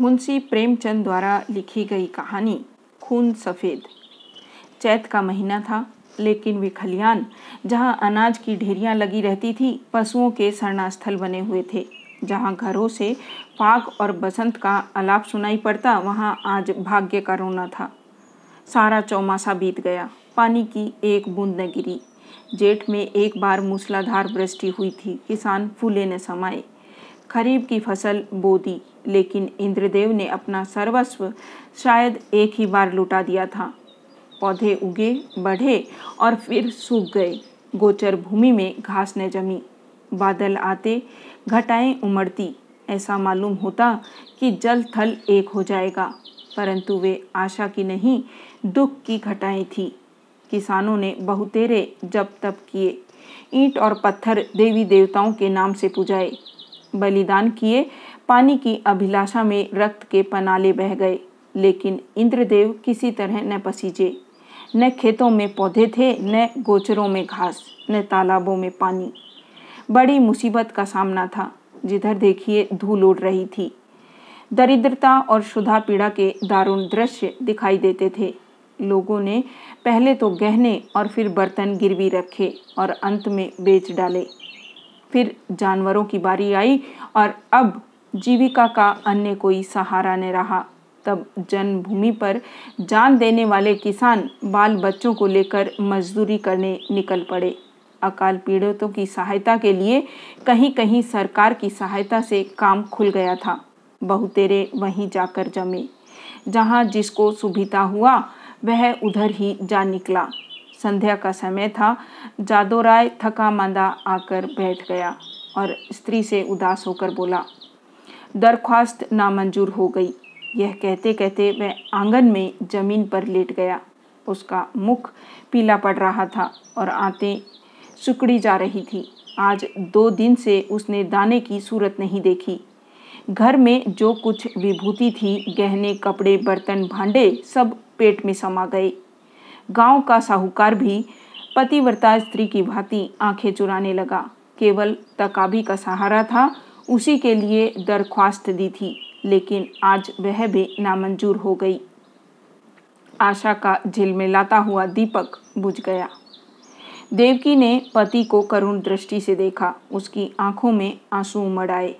मुंशी प्रेमचंद द्वारा लिखी गई कहानी खून सफ़ेद। चैत का महीना था, लेकिन वे खलियान, जहाँ अनाज की ढेरियाँ लगी रहती थी, पशुओं के शरणास्थल बने हुए थे। जहाँ घरों से पाक और बसंत का अलाप सुनाई पड़ता, वहाँ आज भाग्य का रोना था। सारा चौमासा बीत गया। पानी की एक बूंद न गिरी। जेठ में एक बार मूसलाधार वृष्टि हुई थी। किसान फूले न समाये। खरीफ की फ़सल बो दी। लेकिन इंद्रदेव ने अपना सर्वस्व शायद एक ही बार लुटा दिया था। पौधे उगे, बढ़े और फिर सूख गए। गोचर भूमि में घास न जमी। बादल आते, घटाएँ उमड़ती। ऐसा मालूम होता कि जल थल एक हो जाएगा, परंतु वे आशा की नहीं, दुख की घटाएँ थी। किसानों ने बहुतेरे जब तब किए। ईंट और पत्थर देवी देवताओं के नाम से पुजाए। बलिदान किए पानी की अभिलाषा में रक्त के पनाले बह गए, लेकिन इंद्रदेव किसी तरह न पसीजे। न खेतों में पौधे थे, न गोचरों में घास, न तालाबों में पानी। बड़ी मुसीबत का सामना था, जिधर देखिए धूल उड़ रही थी। दरिद्रता और शुदा पीड़ा के दारुण दृश्य दिखाई देते थे। लोगों ने पहले तो गहने और फिर बर्तन गिरवी रखे और अंत में बेच डाले। फिर जानवरों की बारी आई और अब जीविका का अन्य कोई सहारा न रहा। तब जन्मभूमि पर जान देने वाले किसान बाल बच्चों को लेकर मजदूरी करने निकल पड़े। अकाल पीड़ितों की सहायता के लिए कहीं कहीं सरकार की सहायता से काम खुल गया था। बहुतेरे वहीं जाकर जमे। जहाँ जिसको सुविधा हुआ, वह उधर ही जा निकला। संध्या का समय था जादो राय थका मांदा आकर बैठ गया और स्त्री से उदास होकर बोला दरख्वास्त नामंजूर हो गई। यह कहते कहते वह आँगन में ज़मीन पर लेट गया। उसका मुख पीला पड़ रहा था और आते सुकड़ी जा रही थी। आज दो दिन से उसने दाने की सूरत नहीं देखी। घर में जो कुछ विभूति थी, गहने, कपड़े, बर्तन, भांडे, सब पेट में समा गए। गाँव का साहूकार भी पतिव्रता स्त्री की भांति आँखें चुराने लगा। केवल तकाबी का सहारा था उसी के लिए दरख्वास्त दी थी, लेकिन आज वह भी नामंजूर हो गई। आशा का झिलमिलाता हुआ दीपक बुझ गया। देवकी ने पति को करुण दृष्टि से देखा। उसकी आँखों में आँसू उमड़ आए।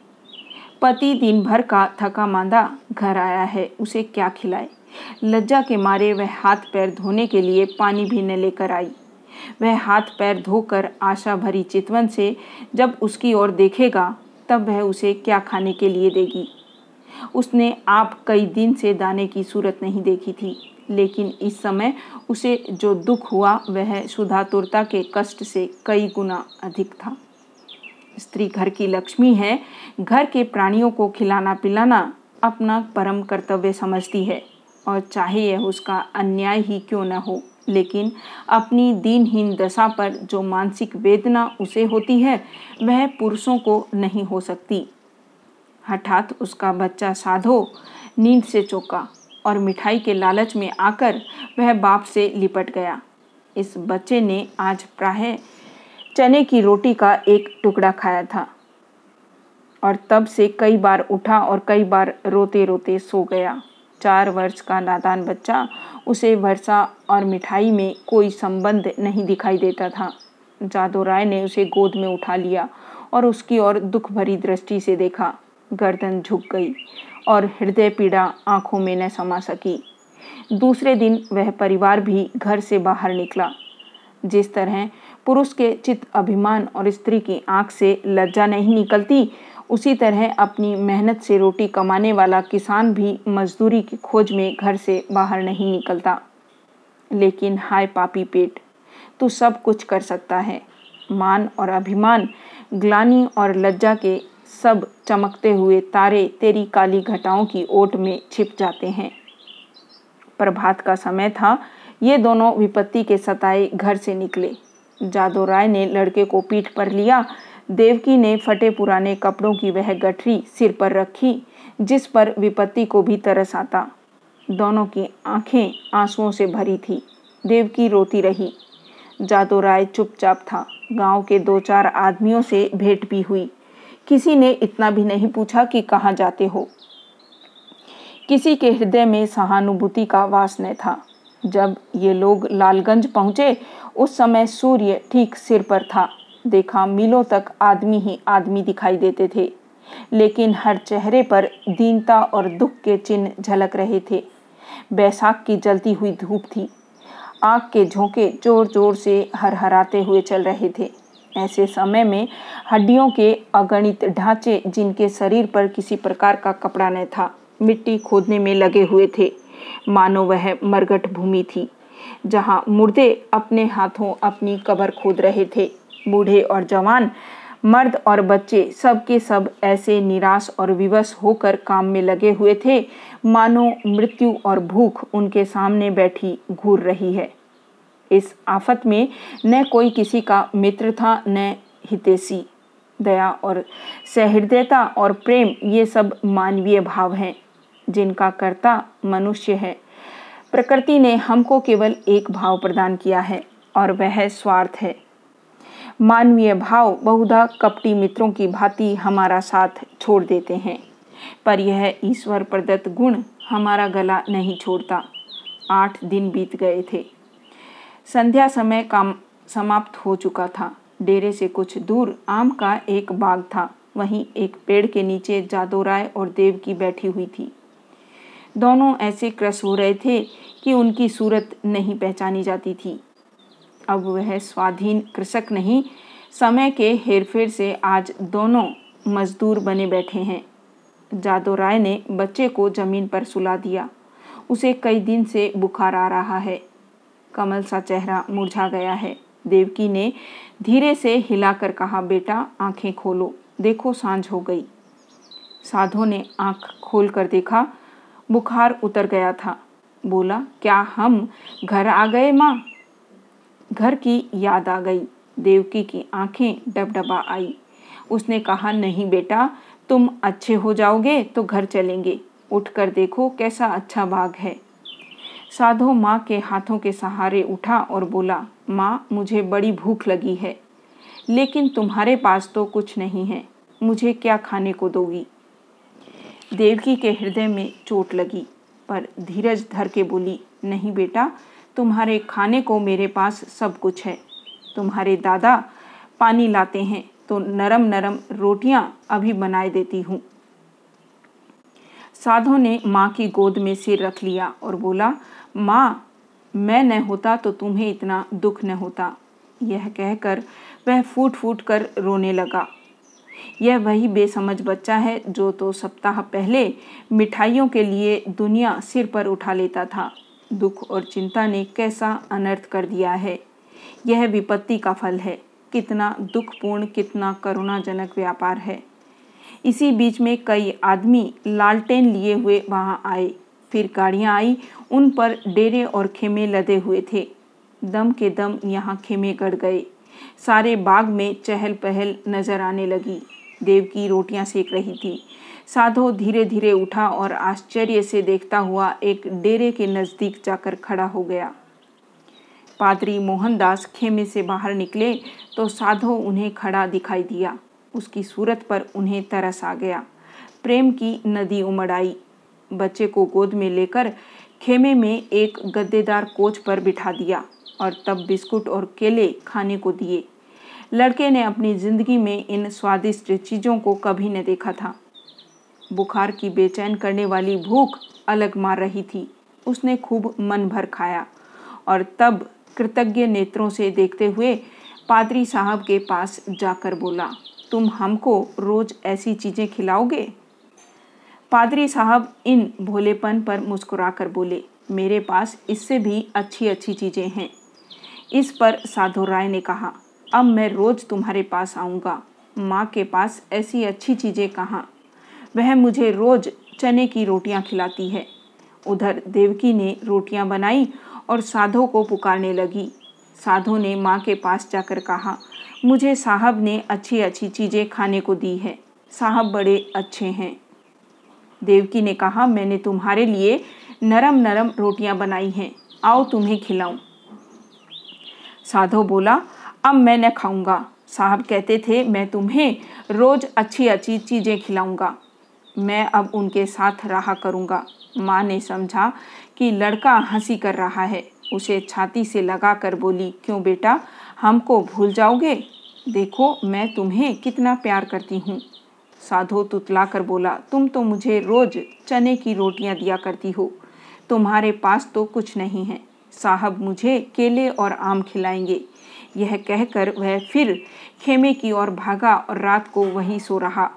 पति दिन भर का थका मांदा घर आया है, उसे क्या खिलाए? लज्जा के मारे वह हाथ पैर धोने के लिए पानी भी न लेकर आई। वह हाथ पैर धोकर आशा भरी चितवन से जब उसकी ओर देखेगा तब वह उसे क्या खाने के लिए देगी? उसने आप कई दिन से दाने की सूरत नहीं देखी थी, लेकिन इस समय उसे जो दुख हुआ वह सुधातुरता के कष्ट से कई गुना अधिक था। स्त्री घर की लक्ष्मी है, घर के प्राणियों को खिलाना पिलाना अपना परम कर्तव्य समझती है, और चाहे यह उसका अन्याय ही क्यों न हो। लेकिन अपनी दीनहीन दशा पर जो मानसिक वेदना उसे होती है, वह पुरुषों को नहीं हो सकती। हठात उसका बच्चा साधो, नींद से चौका और मिठाई के लालच में आकर वह बाप से लिपट गया। इस बच्चे ने आज प्राय चने की रोटी का एक टुकड़ा खाया था और तब से कई बार उठा और कई बार रोते रोते सो गया। चार वर्ष का नादान बच्चा उसे वर्षा और मिठाई में कोई संबंध नहीं दिखाई देता था। जादू राय ने उसे गोद में उठा लिया और उसकी ओर दुख भरी दृष्टि से देखा। गर्दन झुक गई और हृदय पीड़ा आँखों में न समा सकी। दूसरे दिन वह परिवार भी घर से बाहर निकला। जिस तरह पुरुष के चित अभिमान और स्त्री की आँख से लज्जा नहीं निकलती उसी तरह अपनी मेहनत से रोटी कमाने वाला किसान भी मजदूरी की खोज में घर से बाहर नहीं निकलता। लेकिन हाय पापी पेट, तू सब कुछ कर सकता है। मान और अभिमान, ग्लानी और लज्जा के सब चमकते हुए तारे तेरी काली घटाओं की ओट में छिप जाते हैं। प्रभात का समय था, ये दोनों विपत्ति के सताए घर से निकले। जादो राय ने लड़के को पीठ पर लिया देवकी ने फटे पुराने कपड़ों की वह गठरी सिर पर रखी, जिस पर विपत्ति को भी तरस आता दोनों की आँखें आंसुओं से भरी थी। देवकी रोती रही। जादो राय चुपचाप था। गाँव के दो चार आदमियों से भेंट भी हुई। किसी ने इतना भी नहीं पूछा कि कहाँ जाते हो। किसी के हृदय में सहानुभूति का वास न था। जब ये लोग लालगंज पहुँचे, उस समय सूर्य ठीक सिर पर था। देखा मीलों तक आदमी ही आदमी दिखाई देते थे। लेकिन हर चेहरे पर दीनता और दुख के चिन्ह झलक रहे थे। बैसाख की जलती हुई धूप थी। आग के झोंके ज़ोर ज़ोर से हरहराते हुए चल रहे थे। ऐसे समय में हड्डियों के अगणित ढांचे जिनके शरीर पर किसी प्रकार का कपड़ा न था, मिट्टी खोदने में लगे हुए थे। मानो वह मरगट भूमि थी, जहाँ मुर्दे अपने हाथों अपनी कबर खोद रहे थे। बूढ़े और जवान, मर्द और बच्चे सब के सब ऐसे निराश और विवश होकर काम में लगे हुए थे। मानो मृत्यु और भूख उनके सामने बैठी घूर रही है। इस आफत में न कोई किसी का मित्र था, न हितेशी। दया और सहृदयता और प्रेम, ये सब मानवीय भाव हैं, जिनका कर्ता मनुष्य है। प्रकृति ने हमको केवल एक भाव प्रदान किया है, और वह स्वार्थ है। मानवीय भाव बहुधा कपटी मित्रों की भांति हमारा साथ छोड़ देते हैं। पर यह ईश्वर प्रदत्त गुण हमारा गला नहीं छोड़ता। आठ दिन बीत गए थे। संध्या समय काम समाप्त हो चुका था। डेरे से कुछ दूर आम का एक बाग था। वहीं एक पेड़ के नीचे जादो राय और देव की बैठी हुई थी। दोनों ऐसे क्रस हो रहे थे कि उनकी सूरत नहीं पहचानी जाती थी। अब वह स्वाधीन कृषक नहीं। समय के हेरफेर से आज दोनों मजदूर बने बैठे हैं। जादो राय ने बच्चे को ज़मीन पर सुला दिया। उसे कई दिन से बुखार आ रहा है। कमल सा चेहरा मुरझा गया है। देवकी ने धीरे से हिलाकर कहा, बेटा, आँखें खोलो। देखो, साँझ हो गई। साधो ने आँख खोल कर देखा, बुखार उतर गया था। बोला, क्या हम घर आ गए, माँ? घर की याद आ गई। देवकी की आँखें डबडबा आई। उसने कहा, नहीं बेटा, तुम अच्छे हो जाओगे तो घर चलेंगे। उठकर देखो कैसा अच्छा बाग है। साधो माँ के हाथों के सहारे उठा और बोला, माँ, मुझे बड़ी भूख लगी है, लेकिन तुम्हारे पास तो कुछ नहीं है। मुझे क्या खाने को दोगी? देवकी के हृदय में चोट लगी, पर धीरज धर के बोली, नहीं बेटा तुम्हारे खाने को मेरे पास सब कुछ है। तुम्हारे दादा पानी लाते हैं तो नरम नरम रोटियाँ अभी बनाए देती हूँ। साधो ने माँ की गोद में सिर रख लिया और बोला, माँ, मैं न होता तो तुम्हें इतना दुख न होता। यह कहकर वह फूट फूट कर रोने लगा। यह वही बेसमझ बच्चा है जो तो सप्ताह पहले मिठाइयों के लिए दुनिया सिर पर उठा लेता था। दुख और चिंता ने कैसा अनर्थ कर दिया है? यह विपत्ति का फल है। कितना दुखपूर्ण, कितना करुणाजनक व्यापार है। इसी बीच में कई आदमी लालटेन लिए हुए वहाँ आए। फिर गाड़ियाँ आई, उन पर डेरे और खेमे लदे हुए थे। दम के दम यहाँ खेमे गड़ गए। सारे बाग में चहल पहल नज़र आने लगी। देव की रोटियाँ सेक रही थी। साधो धीरे धीरे उठा और आश्चर्य से देखता हुआ एक डेरे के नज़दीक जाकर खड़ा हो गया। पादरी मोहनदास खेमे से बाहर निकले तो साधो उन्हें खड़ा दिखाई दिया। उसकी सूरत पर उन्हें तरस आ गया। प्रेम की नदी उमड़ आई बच्चे को गोद में लेकर खेमे में एक गद्देदार कोच पर बिठा दिया और तब बिस्कुट और केले खाने को दिए। लड़के ने अपनी ज़िंदगी में इन स्वादिष्ट चीज़ों को कभी न देखा था। बुखार की बेचैन करने वाली भूख अलग मार रही थी। उसने खूब मन भर खाया और तब कृतज्ञ नेत्रों से देखते हुए पादरी साहब के पास जाकर बोला, तुम हमको रोज ऐसी चीज़ें खिलाओगे? पादरी साहब इन भोलेपन पर मुस्कुराकर बोले, मेरे पास इससे भी अच्छी अच्छी चीज़ें हैं। इस पर साधु राय ने कहा, अब मैं रोज़ तुम्हारे पास आऊँगा। माँ के पास ऐसी अच्छी चीज़ें कहाँ? वह मुझे रोज़ चने की रोटियाँ खिलाती है। उधर देवकी ने रोटियाँ बनाई और साधो को पुकारने लगी। साधो ने माँ के पास जाकर कहा, मुझे साहब ने अच्छी अच्छी चीज़ें खाने को दी है। साहब बड़े अच्छे हैं। देवकी ने कहा, मैंने तुम्हारे लिए नरम नरम रोटियाँ बनाई हैं। आओ तुम्हें खिलाऊं। साधो बोला, अब मैं न खाऊँगा। साहब कहते थे, मैं तुम्हें रोज अच्छी अच्छी चीज़ें खिलाऊँगा। मैं अब उनके साथ रहा करूँगा। माँ ने समझा कि लड़का हँसी कर रहा है। उसे छाती से लगा कर बोली, क्यों बेटा, हमको भूल जाओगे? देखो, मैं तुम्हें कितना प्यार करती हूँ। साधो तुतला कर बोला, तुम तो मुझे रोज चने की रोटियाँ दिया करती हो। तुम्हारे पास तो कुछ नहीं है। साहब मुझे केले और आम खिलाएँगे। यह कहकर वह फिर खेमे की ओर भागा और रात को वहीं सो रहा।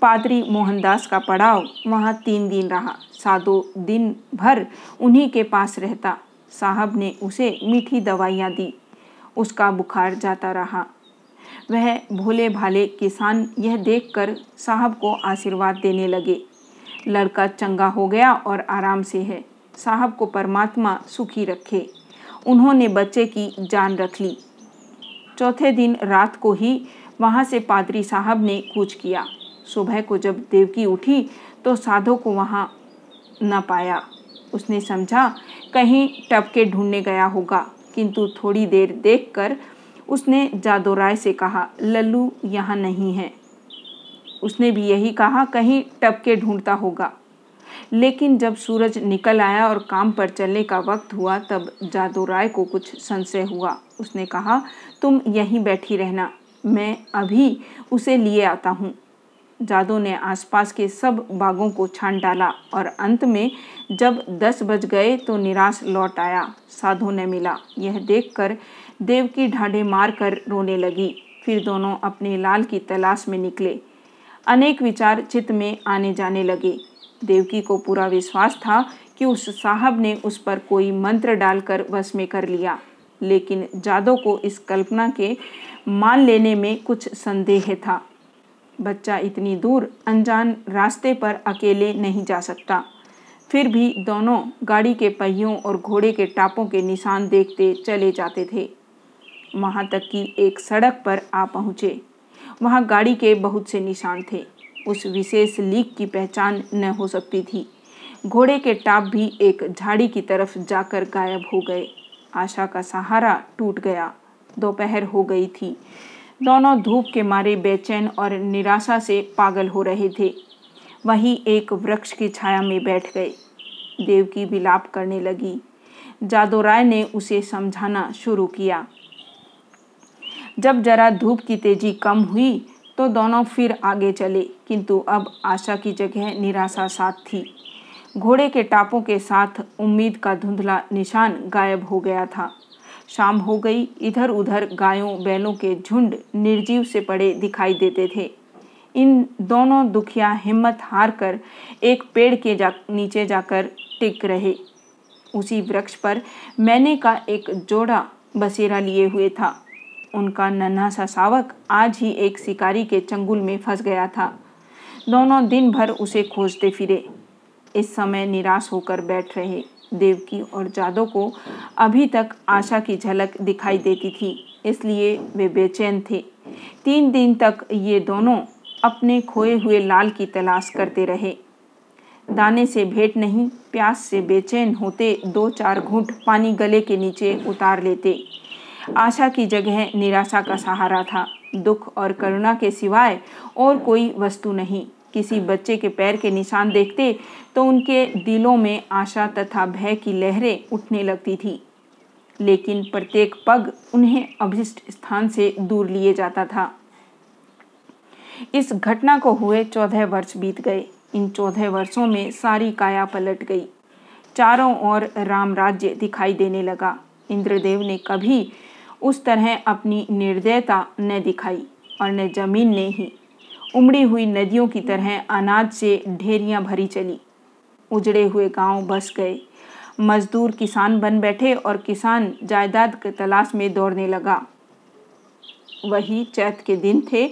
पादरी मोहनदास का पड़ाव वहाँ तीन दिन रहा। साधो दिन भर उन्हीं के पास रहता। साहब ने उसे मीठी दवाइयाँ दी। उसका बुखार जाता रहा। वह भोले भाले किसान यह देखकर साहब को आशीर्वाद देने लगे। लड़का चंगा हो गया और आराम से है। साहब को परमात्मा सुखी रखे। उन्होंने बच्चे की जान रख ली। चौथे दिन रात को ही वहाँ से पादरी साहब ने कूच किया। सुबह को जब देवकी उठी तो साधो को वहाँ न पाया। उसने समझा, कहीं टपके ढूँढने गया होगा। किंतु थोड़ी देर देखकर उसने जादो राय से कहा, लल्लू यहाँ नहीं है। उसने भी यही कहा, कहीं टपके ढूंढता होगा। लेकिन जब सूरज निकल आया और काम पर चलने का वक्त हुआ, तब जादू राय को कुछ संशय हुआ। उसने कहा, तुम यहीं बैठी रहना। मैं अभी उसे लिए आता हूँ। जादू ने आसपास के सब बागों को छान डाला और अंत में जब दस बज गए तो निराश लौट आया। साधु ने मिला। यह देखकर देव की ढाढ़े मार कर रोने लगी। फिर दोनों अपने लाल की तलाश में निकले। अनेक विचार चित्त में आने जाने लगे। देवकी को पूरा विश्वास था कि उस साहब ने उस पर कोई मंत्र डालकर वश में कर लिया। लेकिन जादव को इस कल्पना के मान लेने में कुछ संदेह था। बच्चा इतनी दूर अनजान रास्ते पर अकेले नहीं जा सकता। फिर भी दोनों गाड़ी के पहियों और घोड़े के टापों के निशान देखते चले जाते थे। वहाँ तक कि एक सड़क पर आ पहुँचे। वहाँ गाड़ी के बहुत से निशान थे। उस विशेष लीक की पहचान न हो सकती थी। घोड़े के टाप भी एक झाड़ी की तरफ़ जाकर गायब हो गए। आशा का सहारा टूट गया। दोपहर हो गई थी। दोनों धूप के मारे बेचैन और निराशा से पागल हो रहे थे। वहीं एक वृक्ष की छाया में बैठ गए। देव की विलाप करने लगी। जादो राय ने उसे समझाना शुरू किया। जब जरा धूप की तेज़ी कम हुई तो दोनों फिर आगे चले, किंतु अब आशा की जगह निराशा साथ थी। घोड़े के टापों के साथ उम्मीद का धुंधला निशान गायब हो गया था। शाम हो गई। इधर उधर गायों, बैलों के झुंड निर्जीव से पड़े दिखाई देते थे। इन दोनों दुखिया हिम्मत हार कर एक पेड़ के जा, नीचे जाकर टिक रहे। उसी वृक्ष पर मैंने का एक जोड़ा बसेरा लिए हुए था। उनका नन्हा सा सावक आज ही एक शिकारी के चंगुल में फंस गया था। दोनों दिन भर उसे खोजते फिरे। इस समय निराश होकर बैठ रहे। देवकी और जादव को अभी तक आशा की झलक दिखाई देती थी, इसलिए वे बेचैन थे। तीन दिन तक ये दोनों अपने खोए हुए लाल की तलाश करते रहे। दाने से भेंट नहीं, प्यास से बेचैन होते दो चार घूंट पानी गले के नीचे उतार लेते। आशा की जगह निराशा का सहारा था। दुख और करुणा के सिवाय और कोई वस्तु नहीं। किसी बच्चे के पैर के निशान देखते तो उनके दिलों में आशा तथा भय की लहरें उठने लगती थी। लेकिन प्रत्येक पग उन्हें अभिष्ट स्थान से दूर लिए जाता था। इस घटना को हुए चौदह वर्ष बीत गए। इन चौदह वर्षों में सारी काया पलट गई। चारों ओर राम राज्य दिखाई देने लगा। इंद्रदेव ने कभी उस तरह अपनी निर्दयता न दिखाई और न ज़मीन ने ही। उमड़ी हुई नदियों की तरह अनाज से ढेरियाँ भरी चली। उजड़े हुए गाँव बस गए। मजदूर किसान बन बैठे और किसान जायदाद के तलाश में दौड़ने लगा। वही चैत के दिन थे।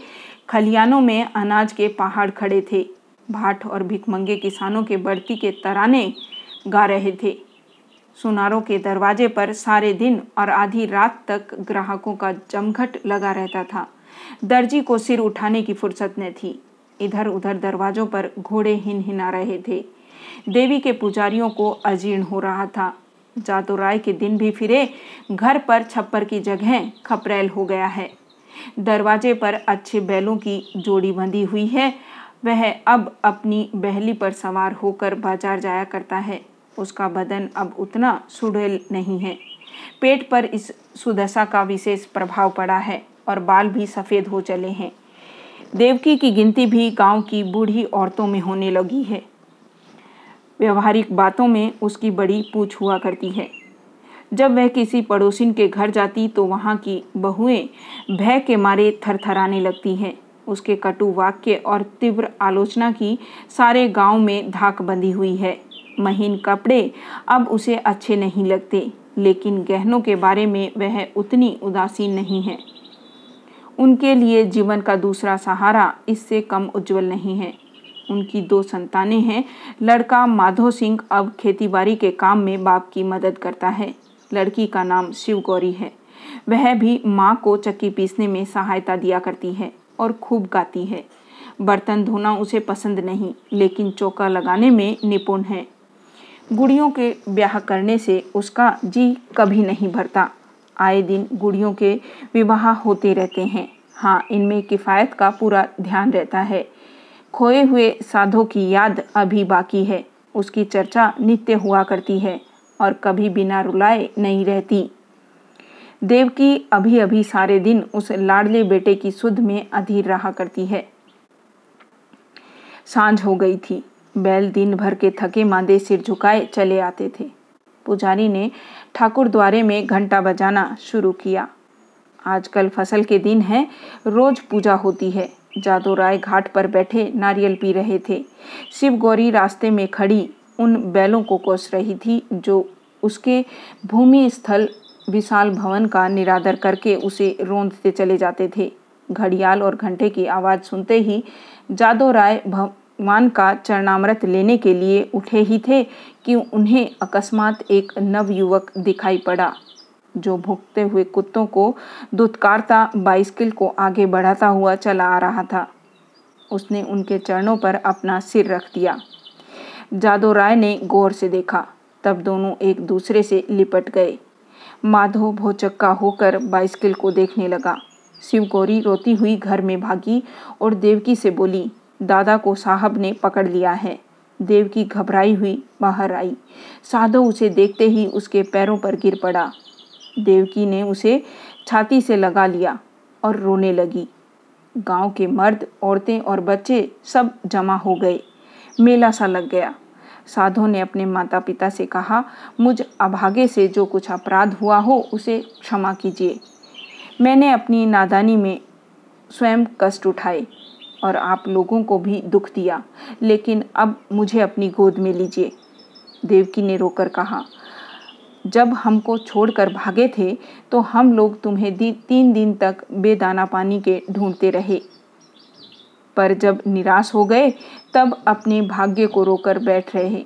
खलियानों में अनाज के पहाड़ खड़े थे। भाट और भिकमंगे किसानों के बढ़ती के तराने गा रहे थे। सुनारों के दरवाजे पर सारे दिन और आधी रात तक ग्राहकों का जमघट लगा रहता था। दर्जी को सिर उठाने की फुर्सत न थी। इधर उधर दरवाजों पर घोड़े हिन हिना रहे थे। देवी के पुजारियों को अजीर्ण हो रहा था। जातो राय के दिन भी फिरे, घर पर छप्पर की जगह खपरेल हो गया है। दरवाजे पर अच्छे बैलों की जोड़ी बंधी हुई है। वह अब अपनी बहली पर सवार होकर बाज़ार जाया करता है। उसका बदन अब उतना सुडल नहीं है। पेट पर इस सुदशा का विशेष प्रभाव पड़ा है। और बाल भी सफ़ेद हो चले हैं। देवकी की गिनती भी गाँव की बूढ़ी औरतों में होने लगी है। व्यवहारिक बातों में उसकी बड़ी पूछ हुआ करती है। जब वह किसी पड़ोसिन के घर जाती तो वहाँ की बहुएँ भय के मारे थरथराने लगती हैं। उसके कटु वाक्य और तीव्र आलोचना की सारे गाँव में धाक बंधी हुई है। महीन कपड़े अब उसे अच्छे नहीं लगते, लेकिन गहनों के बारे में वह उतनी उदासीन नहीं है। उनके लिए जीवन का दूसरा सहारा इससे कम उज्जवल नहीं है। उनकी दो संतानें हैं। लड़का माधो सिंह अब खेतीबाड़ी के काम में बाप की मदद करता है। लड़की का नाम शिव गौरी है। वह भी माँ को चक्की पीसने में सहायता दिया करती है और खूब गाती है। बर्तन धोना उसे पसंद नहीं, लेकिन चौका लगाने में निपुण है। गुड़ियों के ब्याह करने से उसका जी कभी नहीं भरता। आए दिन गुड़ियों के विवाह होते रहते हैं। हाँ इनमें किफ़ायत का पूरा ध्यान रहता है। खोए हुए साधो की याद अभी बाकी है। उसकी चर्चा नित्य हुआ करती है और कभी बिना रुलाए नहीं रहती। देव की अभी अभी सारे दिन उस लाडले बेटे की सुध में अधीर रहा करती है। साँझ हो गई थी। बैल दिन भर के थके मांदे सिर झुकाए चले आते थे। पुजारी ने ठाकुर द्वारे में घंटा बजाना शुरू किया। आजकल फ़सल के दिन है, रोज पूजा होती है। जादो राय घाट पर बैठे नारियल पी रहे थे। शिव गौरी रास्ते में खड़ी उन बैलों को कोस रही थी, जो उसके भूमि स्थल विशाल भवन का निरादर करके उसे रोंदते चले जाते थे। घड़ियाल और घंटे की आवाज़ सुनते ही जादो राय भगवान का चरणामृत लेने के लिए उठे ही थे कि उन्हें अकस्मात एक नव युवक दिखाई पड़ा, जो भुगते हुए कुत्तों को दुत्कारता बाइस्किल को आगे बढ़ाता हुआ चला आ रहा था। उसने उनके चरणों पर अपना सिर रख दिया। जादो राय ने गौर से देखा, तब दोनों एक दूसरे से लिपट गए। माधो भोचक्का होकर बाइस्किल को देखने लगा। शिव गौरी रोती हुई घर में भागी और देवकी से बोली दादा को साहब ने पकड़ लिया है। देवकी घबराई हुई बाहर आई। साधो उसे देखते ही उसके पैरों पर गिर पड़ा। देवकी ने उसे छाती से लगा लिया और रोने लगी। गाँव के मर्द, औरतें और बच्चे सब जमा हो गए। मेला सा लग गया। साधो ने अपने माता पिता से कहा, मुझ अभागे से जो कुछ अपराध हुआ हो, उसे क्षमा कीजिए। मैंने अपनी नादानी में स्वयं कष्ट उठाए। और आप लोगों को भी दुख दिया। लेकिन अब मुझे अपनी गोद में लीजिए देवकी ने रोकर कहा। जब हमको छोड़कर भागे थे तो हम लोग तुम्हें दी, तीन दिन तक बेदाना पानी के ढूंढते रहे। पर जब निराश हो गए तब अपने भाग्य को रोकर बैठ रहे।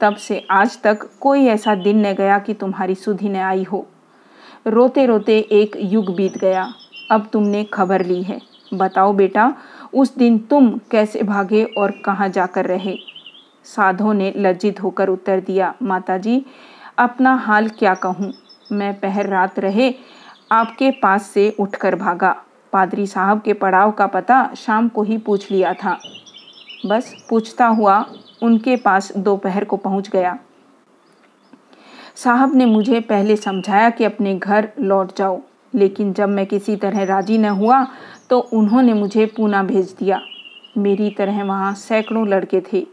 तब से आज तक कोई ऐसा दिन न गया कि तुम्हारी सुधि न आई हो। रोते रोते एक युग बीत गया। अब तुमने खबर ली है। बताओ बेटा उस दिन तुम कैसे भागे और कहाँ जाकर रहे? साधो ने लज्जित होकर उत्तर दिया, माताजी, अपना हाल क्या कहूँ? मैं पहर रात रहे आपके पास से उठकर भागा। पादरी साहब के पड़ाव का पता शाम को ही पूछ लिया था। बस पूछता हुआ उनके पास दोपहर को पहुँच गया। साहब ने मुझे पहले समझाया कि अपने घर लौट जाओ, लेकिन जब मैं किसी तरह राज़ी न हुआ तो उन्होंने मुझे पूना भेज दिया। मेरी तरह वहाँ सैकड़ों लड़के थे।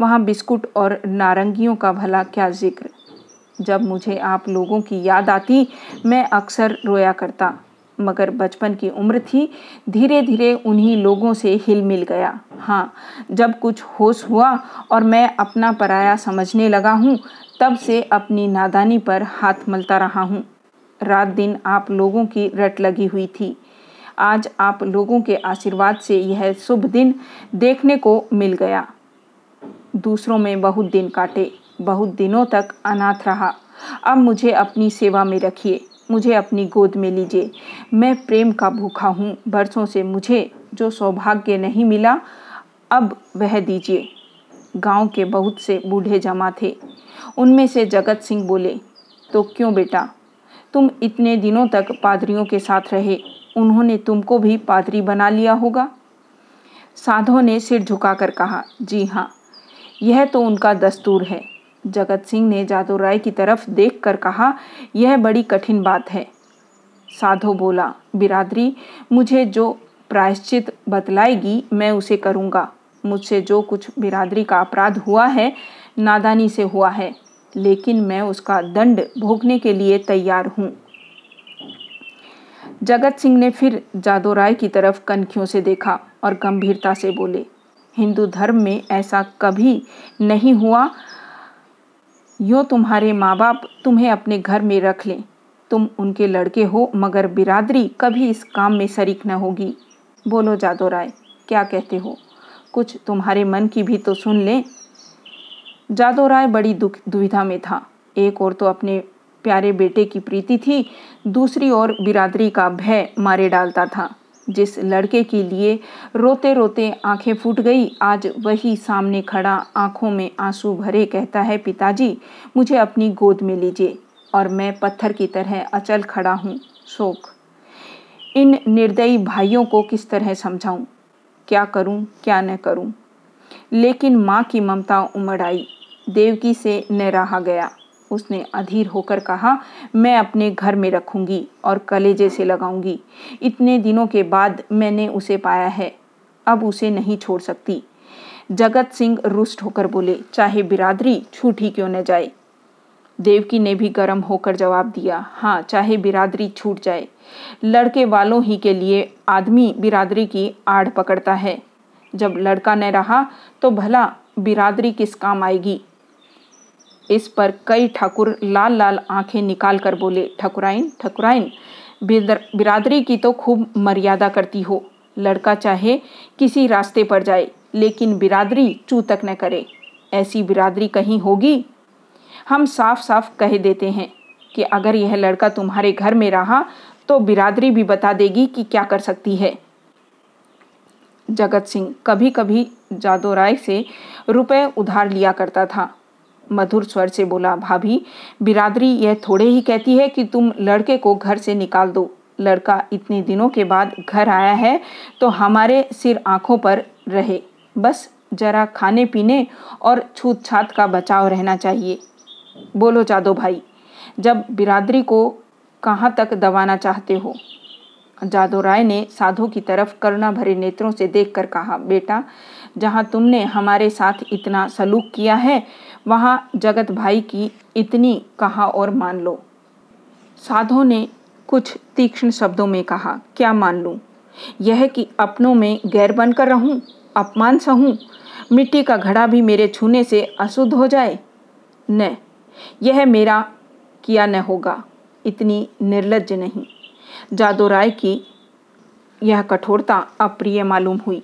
वहाँ बिस्कुट और नारंगियों का भला क्या ज़िक्र। जब मुझे आप लोगों की याद आती, मैं अक्सर रोया करता, मगर बचपन की उम्र थी धीरे धीरे उन्हीं लोगों से हिल मिल गया। हाँ जब कुछ होश हुआ और मैं अपना पराया समझने लगा हूँ, तब से अपनी नादानी पर हाथ मलता रहा हूँ। रात दिन आप लोगों की रट लगी हुई थी। आज आप लोगों के आशीर्वाद से यह शुभ दिन देखने को मिल गया। दूसरों में बहुत दिन काटे, बहुत दिनों तक अनाथ रहा। अब मुझे अपनी सेवा में रखिए, मुझे अपनी गोद में लीजिए। मैं प्रेम का भूखा हूँ, बरसों से मुझे जो सौभाग्य नहीं मिला, अब वह दीजिए। गाँव के बहुत से बूढ़े जमा थे, उनमें से जगत सिंह बोले तो क्यों बेटा? तुम इतने दिनों तक पादरियों के साथ रहे उन्होंने तुमको भी पादरी बना लिया होगा। साधो ने सिर झुकाकर कहा, जी हाँ यह तो उनका दस्तूर है। जगत सिंह ने जादू राय की तरफ़ देखकर कहा, यह बड़ी कठिन बात है। साधो बोला, बिरादरी, मुझे जो प्रायश्चित बतलाएगी, मैं उसे करूँगा। मुझसे जो कुछ बिरादरी का अपराध हुआ है, नादानी से हुआ है, लेकिन मैं उसका दंड भोगने के लिए तैयार हूँ। जगत सिंह ने फिर जादो राय की तरफ़ कनखियों से देखा और गंभीरता से बोले, हिंदू धर्म में ऐसा कभी नहीं हुआ। यो तुम्हारे माँ बाप तुम्हें अपने घर में रख लें। तुम उनके लड़के हो, मगर बिरादरी कभी इस काम में शरीक न होगी। बोलो जादो राय क्या कहते हो? कुछ तुम्हारे मन की भी तो सुन लें। जादो राय बड़ी दुख दुविधा में था। एक और तो अपने प्यारे बेटे की प्रीति थी, दूसरी ओर बिरादरी का भय मारे डालता था। जिस लड़के के लिए रोते रोते आँखें फूट गई, आज वही सामने खड़ा आँखों में आँसू भरे कहता है, पिताजी, मुझे अपनी गोद में लीजिए और मैं पत्थर की तरह अचल खड़ा हूँ। शोक। इन निर्दयी भाइयों को किस तरह समझाऊं? क्या करूँ, क्या न करूँ? लेकिन माँ की ममता उमड़ आई। देवकी से न रहा गया। उसने अधीर होकर कहा, मैं अपने घर में रखूँगी और कलेजे से लगाऊँगी। इतने दिनों के बाद मैंने उसे पाया है। अब उसे नहीं छोड़ सकती जगत सिंह रुष्ट होकर बोले, चाहे बिरादरी छूट ही क्यों न जाए देवकी ने भी गर्म होकर जवाब दिया हाँ चाहे बिरादरी छूट जाए। लड़के वालों ही के लिए आदमी बिरादरी की आड़ पकड़ता है। जब लड़का न रहा तो भला बिरादरी किस काम आएगी? इस पर कई ठाकुर लाल लाल आँखें निकाल कर बोले, ठकुराइन ठकुराइन बिरादरी की तो खूब मर्यादा करती हो। लड़का चाहे किसी रास्ते पर जाए, लेकिन बिरादरी चू तक न करे। ऐसी बिरादरी कहीं होगी? हम साफ़ साफ़ कह देते हैं कि अगर यह लड़का तुम्हारे घर में रहा तो बिरादरी भी बता देगी कि क्या कर सकती है। जगत सिंह कभी कभी जादो राय से रुपए उधार लिया करता था। मधुर स्वर से बोला, भाभी, बिरादरी यह थोड़े ही कहती है कि तुम लड़के को घर से निकाल दो। लड़का इतने दिनों के बाद घर आया है तो हमारे सिर आँखों पर रहे। बस जरा खाने पीने और छूत छात का बचाव रहना चाहिए। बोलो जादो भाई, जब बिरादरी को कहाँ तक दबाना चाहते हो? जादो राय ने साधु की तरफ़ करुणा भरे नेत्रों से देखकर कहा, बेटा, जहाँ तुमने हमारे साथ इतना सलूक किया है वहाँ जगत भाई की इतनी कहा और मान लो। साधो ने कुछ तीक्ष्ण शब्दों में कहा, क्या मान लूँ? यह कि अपनों में गैर बनकर रहूँ, अपमान सहूँ, मिट्टी का घड़ा भी मेरे छूने से अशुद्ध हो जाए? न, यह मेरा किया न होगा, इतनी निर्लज नहीं। जादो राय की यह कठोरता अप्रिय मालूम हुई।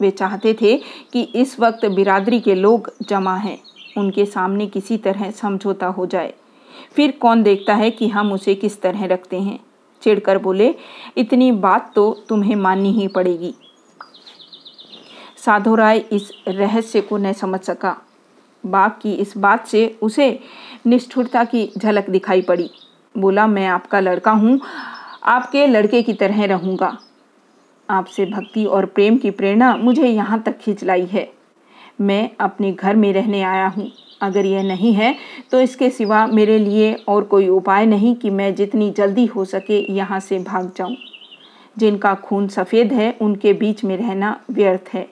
वे चाहते थे कि इस वक्त बिरादरी के लोग जमा हैं। उनके सामने किसी तरह समझौता हो जाए। फिर कौन देखता है कि हम उसे किस तरह रखते हैं? चिड़कर बोले, इतनी बात तो तुम्हें माननी ही पड़ेगी साधो राय इस रहस्य को न समझ सका। बाप की इस बात से उसे निष्ठुरता की झलक दिखाई पड़ी। बोला, मैं आपका लड़का हूँ। आपके लड़के की तरह रहूँगा। आपसे भक्ति और प्रेम की प्रेरणा मुझे यहाँ तक खींच लाई है। मैं अपने घर में रहने आया हूँ। अगर यह नहीं है तो इसके सिवा मेरे लिए और कोई उपाय नहीं कि मैं जितनी जल्दी हो सके यहाँ से भाग जाऊँ। जिनका खून सफ़ेद है, उनके बीच में रहना व्यर्थ है।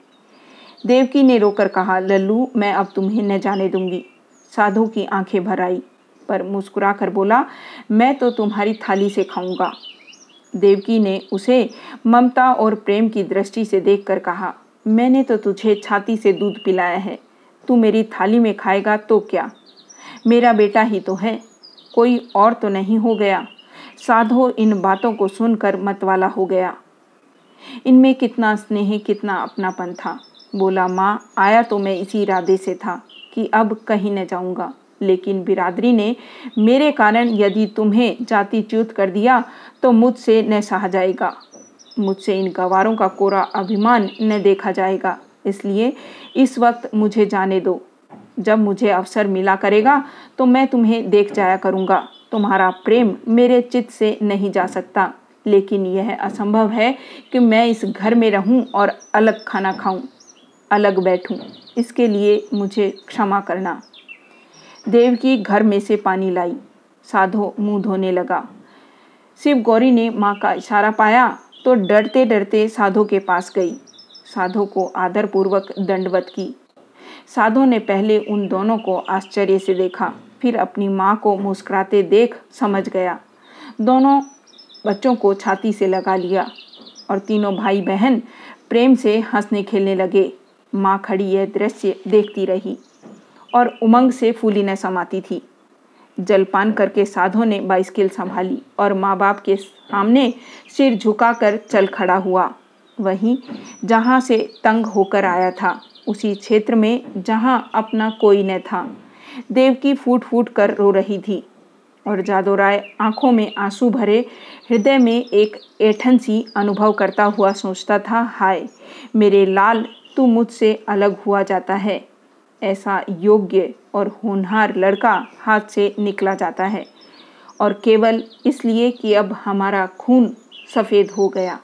देवकी ने रोकर कहा, लल्लू, मैं अब तुम्हें न जाने दूँगी। साधु की आँखें भर आई, पर मुस्कुरा कर बोला, मैं तो तुम्हारी थाली से खाऊँगा। देवकी ने उसे ममता और प्रेम की दृष्टि से देखकर कहा मैंने तो तुझे छाती से दूध पिलाया है। तू मेरी थाली में खाएगा तो क्या? मेरा बेटा ही तो है। कोई और तो नहीं हो गया। साधो इन बातों को सुनकर मतवाला हो गया। इनमें कितना स्नेह, कितना अपनापन था। बोला, माँ, आया तो मैं इसी इरादे से था कि अब कहीं न जाऊँगा। लेकिन बिरादरी ने मेरे कारण यदि तुम्हें जाति च्युत कर दिया तो मुझसे न सहा जाएगा। मुझसे इन गवारों का कोरा अभिमान न देखा जाएगा। इसलिए इस वक्त मुझे जाने दो। जब मुझे अवसर मिला करेगा तो मैं तुम्हें देख जाया करूँगा। तुम्हारा प्रेम मेरे चित्त से नहीं जा सकता। लेकिन यह असंभव है कि मैं इस घर में रहूँ और अलग खाना खाऊं, अलग बैठूं। इसके लिए मुझे क्षमा करना। देवकी घर में से पानी लाई। साधो मुँह धोने लगा। शिव गौरी ने माँ का इशारा पाया। तो डरते डरते साधो के पास गई। साधो को आदरपूर्वक दंडवत की। साधो ने पहले उन दोनों को आश्चर्य से देखा, फिर अपनी माँ को मुस्कुराते देख समझ गया। दोनों बच्चों को छाती से लगा लिया और तीनों भाई बहन प्रेम से हंसने खेलने लगे। माँ खड़ी यह दृश्य देखती रही और उमंग से फूली न समाती थी। जलपान करके साधो ने बाइस्किल संभाली और माँ बाप के सामने सिर झुकाकर चल खड़ा हुआ। वहीं जहाँ से तंग होकर आया था, उसी क्षेत्र में जहाँ अपना कोई न था। देवकी फूट फूट कर रो रही थी और जादो राय आँखों में आँसू भरे हृदय में एक ऐठन सी अनुभव करता हुआ सोचता था, हाय, मेरे लाल, तू मुझसे अलग हुआ जाता है। ऐसा योग्य और होनहार लड़का हाथ से निकला जाता है और केवल इसलिए कि अब हमारा खून सफ़ेद हो गया।